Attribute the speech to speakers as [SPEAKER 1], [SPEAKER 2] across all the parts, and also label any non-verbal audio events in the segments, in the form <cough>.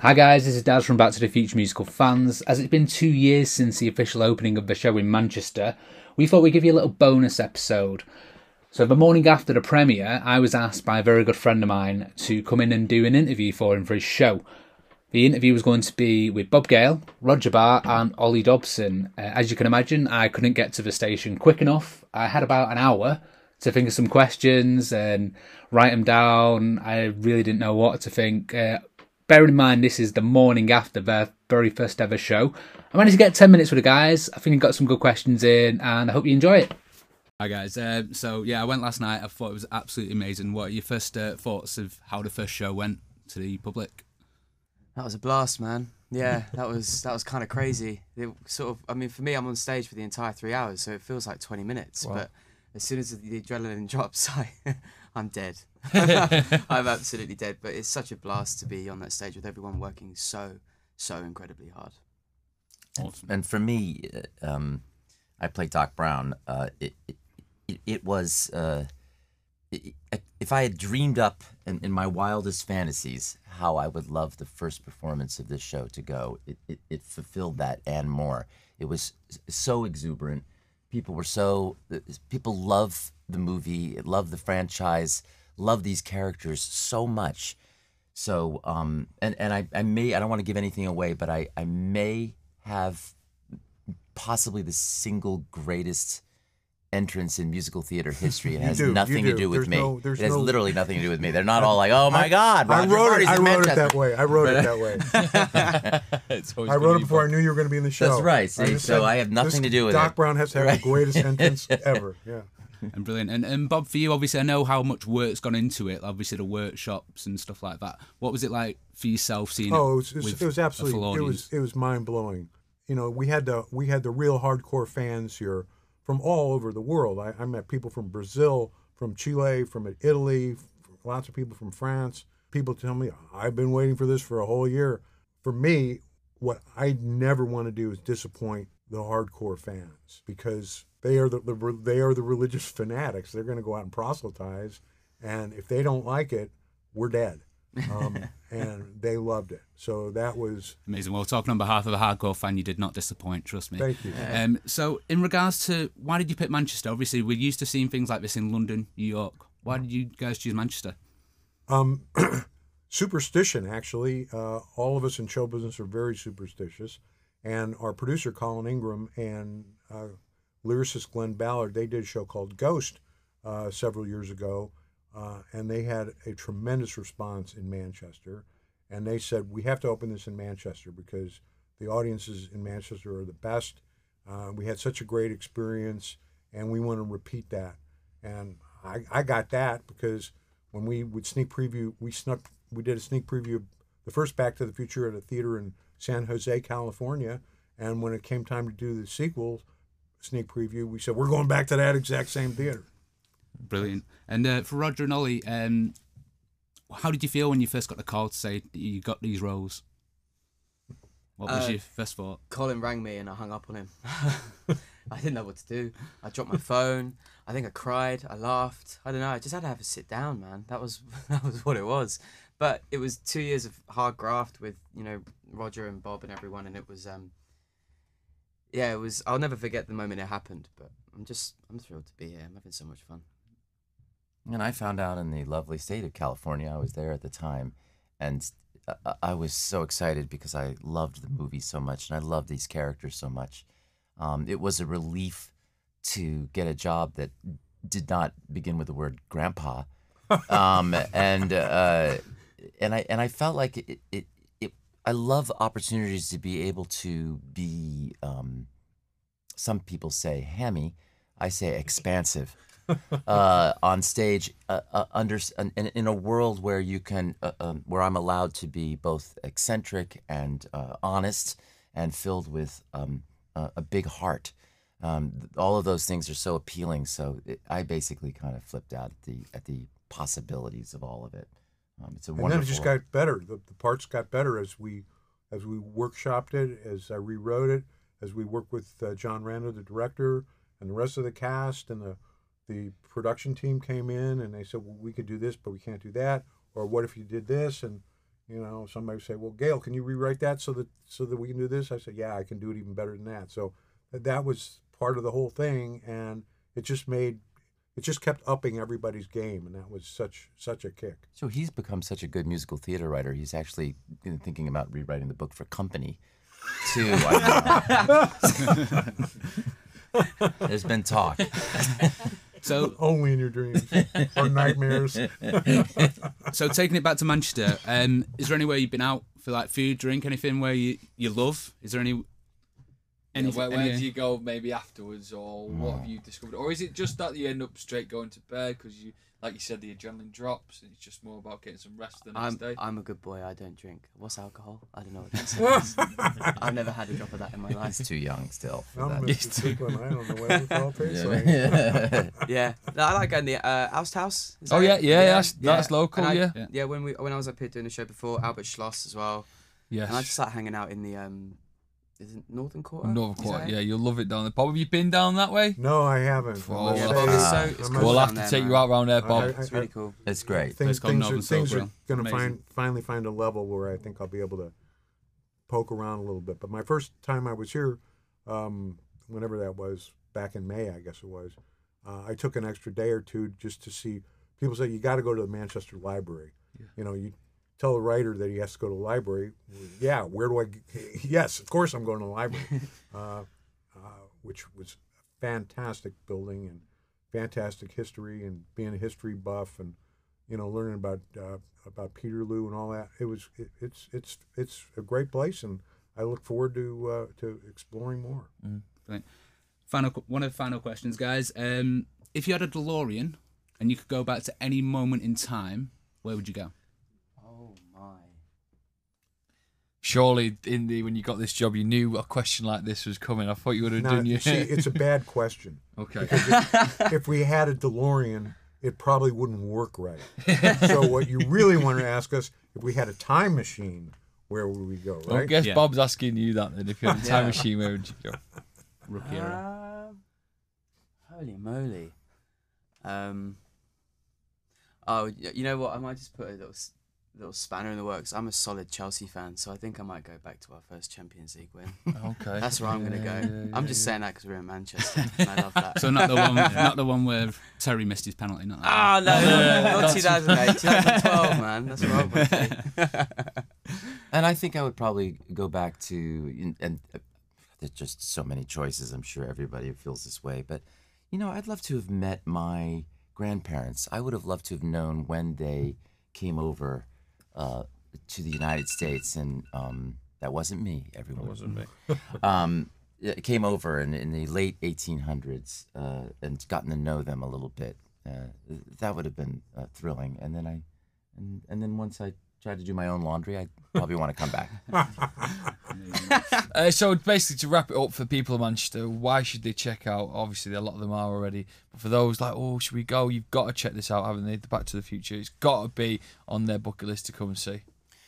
[SPEAKER 1] Hi guys, this is Daz from Back to the Future Musical fans. As it's been two years since the official opening of the show in Manchester, we thought we'd give you a little bonus episode. So the morning after the premiere, I was asked by a very good friend of mine to come in and do an interview for him for his show. The interview was going to be with Bob Gale, Roger Bart, and Olly Dobson. Uh, as you can imagine, I couldn't get to the station quick enough. I had about an hour to think of some questions and write them down. I really didn't know what to think. Uh, bearing in mind this is the morning after their very first ever show, I managed to get 10 minutes with the guys. I think I got some good questions in, and I hope you enjoy it. Hi guys. Uh, so yeah, I went last night. I thought it was absolutely amazing. What are your first uh, thoughts of how the first show went to the public?
[SPEAKER 2] That was a blast, man. Yeah, that was that was kind of crazy. It sort of, I mean, for me, I'm on stage for the entire three hours, so it feels like 20 minutes.
[SPEAKER 1] Wow.
[SPEAKER 2] But as soon as the adrenaline <laughs> drops, I, I'm dead. <laughs> <laughs> I'm absolutely dead. But it's such a blast to be on that stage with everyone working so, so incredibly hard.
[SPEAKER 1] Awesome.
[SPEAKER 3] And for me, uh, um, I played Doc Brown. Uh, it, it, it, it was uh, it, it- if I had dreamed up in, in my wildest fantasies how I would love the first performance of this show to go, it, it, it fulfilled that and more. It was so exuberant. People were so people love the movie, love the franchise, love these characters so much. So, um, and and I, I may I don't want to give anything away, but I I may have possibly the single greatest entrance in musical theater <laughs> history. It has
[SPEAKER 4] do, you
[SPEAKER 3] nothing to
[SPEAKER 4] do.
[SPEAKER 3] do with
[SPEAKER 4] There's
[SPEAKER 3] me.
[SPEAKER 4] no- there's
[SPEAKER 3] it has
[SPEAKER 4] no-
[SPEAKER 3] literally nothing to do with me. They're not all like, "Oh my God,
[SPEAKER 4] I
[SPEAKER 3] Roger
[SPEAKER 4] wrote it. I
[SPEAKER 3] in
[SPEAKER 4] wrote it that way. I wrote it that <laughs> way.
[SPEAKER 1] It's
[SPEAKER 4] I wrote it
[SPEAKER 1] be
[SPEAKER 4] before I knew you were going to be in the show.
[SPEAKER 3] That's right. See,
[SPEAKER 4] just
[SPEAKER 3] so
[SPEAKER 4] said,
[SPEAKER 3] I have nothing to do with
[SPEAKER 4] Doc
[SPEAKER 3] it.
[SPEAKER 4] Doc Brown has to have
[SPEAKER 3] Right.
[SPEAKER 4] the greatest <laughs> entrance ever. Yeah.
[SPEAKER 1] And brilliant. And, and Bob, for you, obviously, I know how much work's gone into it. Obviously, the workshops and stuff like that. What was it like for yourself seeing
[SPEAKER 4] Oh, it
[SPEAKER 1] it?
[SPEAKER 4] was, it was, it was absolutely it was it was mind blowing. You know, we had the we had the real hardcore fans here from all over the world. I, I met people from Brazil, from Chile, from Italy, lots of people from France. People tell me I've been waiting for this for a whole year. For me, what I never want to do is disappoint the hardcore fans because they are the, the they are the religious <laughs> fanatics. They're going to go out and proselytize, and if they don't like it, we're dead. Um, <laughs> and they loved it. So that was
[SPEAKER 1] Amazing. Well, talking on behalf of a hardcore fan, you did not disappoint. Trust me.
[SPEAKER 4] thank you.
[SPEAKER 1] Um, so, in regards to why did you pick Manchester? Obviously, we're used to seeing things like this in London, New York. Why did you guys choose Manchester?
[SPEAKER 4] Um, <clears throat> superstition, actually. Uh, all of us in show business are very superstitious. And our producer, Colin Ingram, and uh, lyricist Glen Ballard, they did a show called Ghost uh, several years ago. Uh, and they had a tremendous response in Manchester. And they said, we have to open this in Manchester because the audiences in Manchester are the best. Uh, we had such a great experience, and we want to repeat that. And I, I got that because when we would sneak preview, we snuck, we did a sneak preview of the first Back to the Future at a theater in San Jose, California. And when it came time to do the sequel sneak preview, we said we're going back to that exact same theater.
[SPEAKER 1] Brilliant. And uh, for Roger and Ollie, um, how did you feel when you first got the call to say you got these roles? What was
[SPEAKER 2] Uh,
[SPEAKER 1] your first thought?
[SPEAKER 2] Colin rang me and I hung up on him. <laughs> I didn't know what to do. I dropped my phone. I think I cried. I laughed. I don't know. I just had to have a sit down, man. That was <laughs> that was what it was. But it was two years of hard graft with you know Roger and Bob and everyone, and it was um. Yeah, it was. I'll never forget the moment it happened. But I'm just I'm thrilled to be here. I'm having so much fun.
[SPEAKER 3] And I found out in the lovely state of California. I was there at the time, and I, was so excited because I loved the movie so much, and I loved these characters so much. Um, it was a relief to get a job that did not begin with the word grandpa, um, <laughs> and uh, and I and I felt like it, it, it. I love opportunities to be able to be. Um, some people say hammy. I say <laughs> expansive <laughs> uh, on stage uh, uh, under in, in a world where you can uh, um, where I'm allowed to be both eccentric and uh, honest and filled with um, a, a big heart. Um, all of those things are so appealing. So it, I basically kind of flipped out at the at the possibilities of all of it. Um, it's a wonderful.
[SPEAKER 4] and then it just got better. The, the parts got better as we as we workshopped it, as I rewrote it, as we worked with uh, John Rando, the director, and the rest of the cast, and the the production team came in and they said, well, we could do this, but we can't do that. Or what if you did this? And you know, somebody would say, "Well, Gale, can you rewrite that so that so that we can do this?" I said, "Yeah, I can do it even better than that." So that was part of the whole thing, and it just made it just kept upping everybody's game, and that was such such a kick.
[SPEAKER 3] So he's become such a good musical theater writer. He's actually thinking about rewriting the book for Company, too. I know. <laughs> There's been talk. <laughs>
[SPEAKER 1] So, <laughs>
[SPEAKER 4] Only in your dreams <laughs> or nightmares. <laughs>
[SPEAKER 1] so taking it back to Manchester, um, is there anywhere you've been out for like food, drink, anything where you, you love? Is there any? any
[SPEAKER 5] where, where
[SPEAKER 1] any-
[SPEAKER 5] do you go maybe afterwards, or what have you discovered, or is it just that you end up straight going to bed because you, like you said, the adrenaline drops and it's just more about getting some rest the next
[SPEAKER 2] I'm
[SPEAKER 5] day?
[SPEAKER 2] I'm a good boy. I don't drink. What's alcohol? I don't know what <laughs> that is. <laughs> I've never had a drop of that in my life.
[SPEAKER 3] He's too young still for
[SPEAKER 4] I'm
[SPEAKER 3] that.
[SPEAKER 4] Mr. Strickland. <laughs> I don't know what it all tastes like.
[SPEAKER 3] Yeah.
[SPEAKER 2] Yeah, no, I like going to the uh, Oast House. Is
[SPEAKER 5] Oh,
[SPEAKER 2] yeah,
[SPEAKER 5] yeah,
[SPEAKER 2] it?
[SPEAKER 5] yeah, that's- that's local,
[SPEAKER 2] I-
[SPEAKER 5] yeah.
[SPEAKER 1] Yeah.
[SPEAKER 2] yeah. When we when I was up here doing the show before, Albert Schloss as well,
[SPEAKER 5] Yeah.
[SPEAKER 2] and I just like hanging out in the um, is it Northern Quarter?
[SPEAKER 5] Northern
[SPEAKER 2] Is
[SPEAKER 5] Quarter, yeah, you'll love it down there. Bob, have you been down that way?
[SPEAKER 4] No, I haven't.
[SPEAKER 5] Oh,
[SPEAKER 4] must
[SPEAKER 2] Yeah, Bob, it's so it's cool
[SPEAKER 5] We'll have to take you out round there, Bob.
[SPEAKER 4] I-
[SPEAKER 2] It's really cool.
[SPEAKER 3] It's great.
[SPEAKER 4] things,
[SPEAKER 1] called
[SPEAKER 4] things, are, things are going to find finally find a level where I think I'll be able to poke around a little bit. But my first time I was here, um, whenever that was, back in May, I guess it was, uh, I took an extra day or two just to see. People say you got to go to the Manchester Library. You know, you tell the writer that he has to go to the library. Yeah, where do I? g- <laughs> Yes, of course I'm going to the library, <laughs> uh, uh, which was a fantastic building and fantastic history and being a history buff and you know learning about uh, about Peterloo and all that. It was it, it's it's it's a great place and I look forward to uh, to exploring more.
[SPEAKER 1] Final, one of the final questions, guys. Um, if you had a DeLorean and you could go back to any moment in time, where would you go?
[SPEAKER 2] Oh my.
[SPEAKER 5] Surely, in the when you got this job, you knew a question like this was coming. I thought you would have
[SPEAKER 4] Now,
[SPEAKER 5] done your.
[SPEAKER 4] see, it's a <laughs> bad question.
[SPEAKER 5] okay. <laughs>
[SPEAKER 4] if we had a DeLorean, it probably wouldn't work right. <laughs> so what you really want to ask us, if we had a time machine, where would we go,
[SPEAKER 5] Well, I guess
[SPEAKER 1] Yeah.
[SPEAKER 5] Bob's asking you that then. If you had a time
[SPEAKER 2] Yeah.
[SPEAKER 5] machine, where would you go?
[SPEAKER 1] Rookie era.
[SPEAKER 2] Um, holy moly. Um. Oh, you know what? I might just put a little s- little spanner in the works. I'm a solid Chelsea fan, so I think I might go back to our first Champions League win.
[SPEAKER 5] Okay. <laughs>
[SPEAKER 2] That's where I'm gonna go.
[SPEAKER 5] yeah,
[SPEAKER 2] I'm just
[SPEAKER 5] yeah.
[SPEAKER 2] saying that because we're in Manchester, and <laughs> I love that.
[SPEAKER 1] So not the one, not the one where Terry missed his penalty. Not that.
[SPEAKER 2] Ah,
[SPEAKER 1] one.
[SPEAKER 2] no, no, no, not
[SPEAKER 5] That's-
[SPEAKER 2] 2008, <laughs> 2012, man. That's what I'm.
[SPEAKER 3] And I think I would probably go back to, and uh, there's just so many choices. I'm sure everybody feels this way, but you know, I'd love to have met my grandparents. I would have loved to have known when they came over uh, to the United States, and um, that wasn't me. Everyone
[SPEAKER 5] wasn't me. <laughs>
[SPEAKER 3] um, it came over in, in the late 1800s uh, and gotten to know them a little bit. Uh, that would have been uh, thrilling. And then I, and, and then once I tried to do my own laundry, I probably want to come back. <laughs> <laughs>
[SPEAKER 5] Uh, so basically, to wrap it up for people of Manchester, why should they check out? Obviously, a lot of them are already, but for those like, oh, should we go? You've got to check this out, haven't they? The Back to the Future. It's got to be on their bucket list to come and see.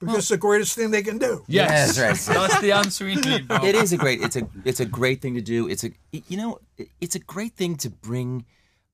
[SPEAKER 4] Because it's the greatest thing they can do.
[SPEAKER 5] Yes,
[SPEAKER 3] Yes, right. <laughs>
[SPEAKER 5] that's the answer we need. Bob.
[SPEAKER 3] it is a great. It's a it's a great thing to do. It's a you know it's a great thing to bring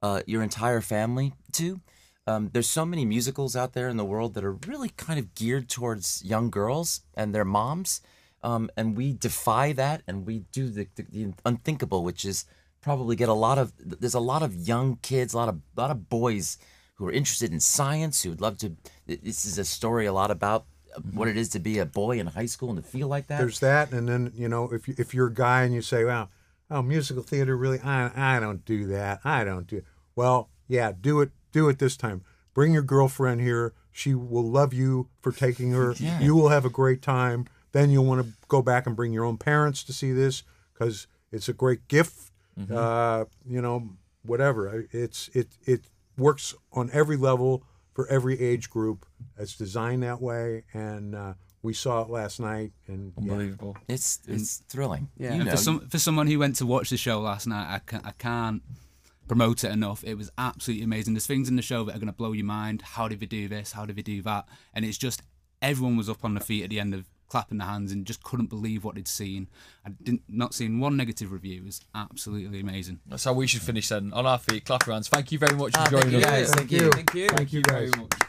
[SPEAKER 3] uh, your entire family to. Um, there's so many musicals out there in the world that are really kind of geared towards young girls and their moms, um, and we defy that and we do the, the, the unthinkable, which is probably get a lot of. There's a lot of young kids, a lot of lot of boys who are interested in science who would love to. This is a story a lot about what it is to be a boy in high school and to feel like that.
[SPEAKER 4] There's that, and then you know, if you, if you're a guy and you say, "Well, oh, musical theater, really? I I don't do that. I don't do." It. Well, yeah, do it. Do it this time. Bring your girlfriend here. She will love you for taking her. <laughs>
[SPEAKER 3] Yeah.
[SPEAKER 4] You will have a great time. Then you'll want to go back and bring your own parents to see this because it's a great gift. Uh, you know, whatever. It's it it works on every level for every age group. It's designed that way, and uh, we saw it last night. And yeah.
[SPEAKER 5] Unbelievable.
[SPEAKER 3] It's it's thrilling.
[SPEAKER 2] Yeah.
[SPEAKER 3] You know,
[SPEAKER 1] For some for someone who went to watch the show last night, I can't, I can't promote it enough. It was absolutely amazing. There's things in the show that are going to blow your mind. How did we do this? How did we do that? And it's just everyone was up on their feet at the end of clapping their hands and just couldn't believe what they'd seen. I didn't not seeing one negative review. It was absolutely amazing.
[SPEAKER 5] That's how we should finish then. On our feet, clap your hands. Thank you very much for
[SPEAKER 2] Ah, thank
[SPEAKER 5] joining
[SPEAKER 2] you
[SPEAKER 5] us.
[SPEAKER 2] guys.
[SPEAKER 4] Thank you.
[SPEAKER 2] Thank you.
[SPEAKER 4] Thank you guys.
[SPEAKER 5] Very much.